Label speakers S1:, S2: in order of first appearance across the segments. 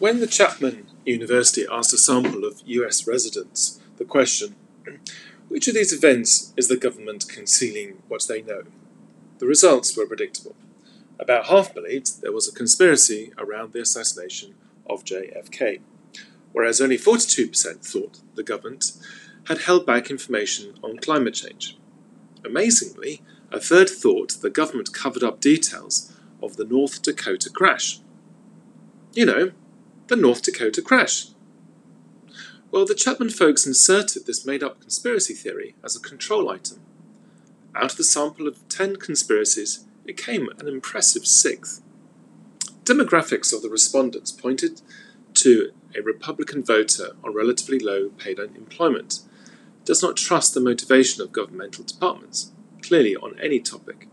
S1: When the Chapman University asked a sample of US residents the question, which of these events is the government concealing what they know? The results were predictable. About half believed there was a conspiracy around the assassination of JFK, whereas only 42% thought the government had held back information on climate change. Amazingly, a third thought the government covered up details of the North Dakota crash. You know, the North Dakota crash. Well, the Chapman folks inserted this made up conspiracy theory as a control item. Out of the sample of 10 conspiracies, it came an impressive sixth. Demographics of the respondents pointed to a Republican voter on relatively low paid employment, does not trust the motivation of governmental departments, clearly on any topic.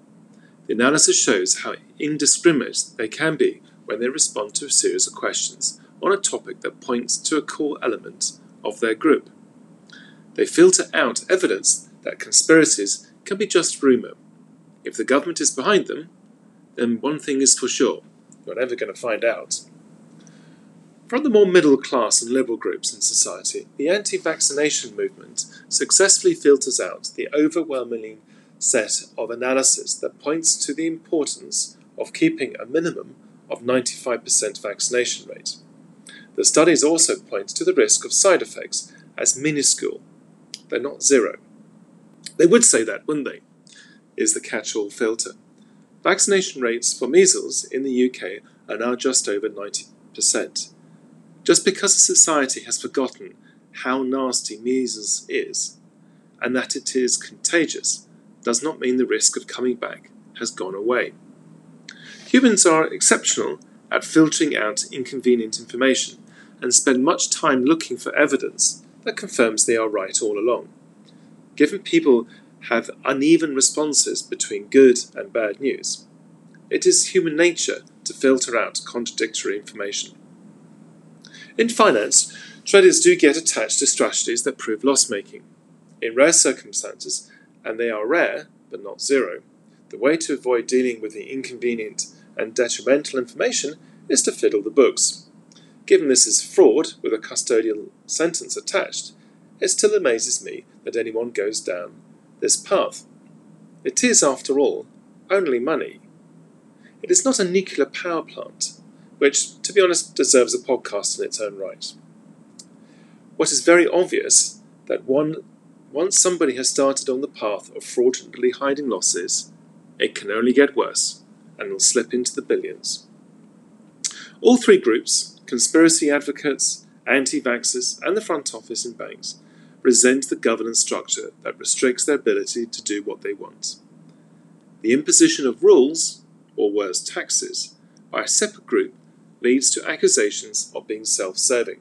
S1: The analysis shows how indiscriminate they can be when they respond to a series of questions on a topic that points to a core element of their group. They filter out evidence that conspiracies can be just rumour. If the government is behind them, then one thing is for sure you're never going to find out. From the more middle class and liberal groups in society, the anti vaccination movement successfully filters out the overwhelming set of analysis that points to the importance of keeping a minimum of 95% vaccination rate. The studies also point to the risk of side effects as minuscule. They're not zero. They would say that, wouldn't they? Is the catch all filter. Vaccination rates for measles in the UK are now just over 90%. Just because a society has forgotten how nasty measles is and that it is contagious does not mean the risk of coming back has gone away. Humans are exceptional at filtering out inconvenient information and spend much time looking for evidence that confirms they are right all along. Given people have uneven responses between good and bad news, it is human nature to filter out contradictory information. In finance, traders do get attached to strategies that prove loss making. In rare circumstances, and they are rare but not zero, the way to avoid dealing with the inconvenient and detrimental information is to fiddle the books. Given this is fraud with a custodial sentence attached, it still amazes me that anyone goes down this path. It is, after all, only money. It is not a nuclear power plant, which, to be honest, deserves a podcast in its own right. What is very obvious that one, once somebody has started on the path of fraudulently hiding losses, it can only get worse and will slip into the billions. All three groups conspiracy advocates, anti vaxxers, and the front office in banks resent the governance structure that restricts their ability to do what they want. The imposition of rules, or worse, taxes, by a separate group leads to accusations of being self serving,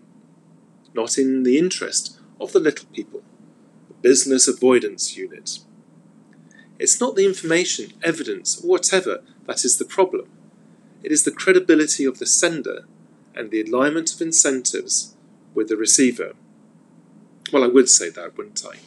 S1: not in the interest of the little people, the business avoidance unit. It's not the information, evidence, or whatever that is the problem. It is the credibility of the sender and the alignment of incentives with the receiver. Well, I would say that, wouldn't I?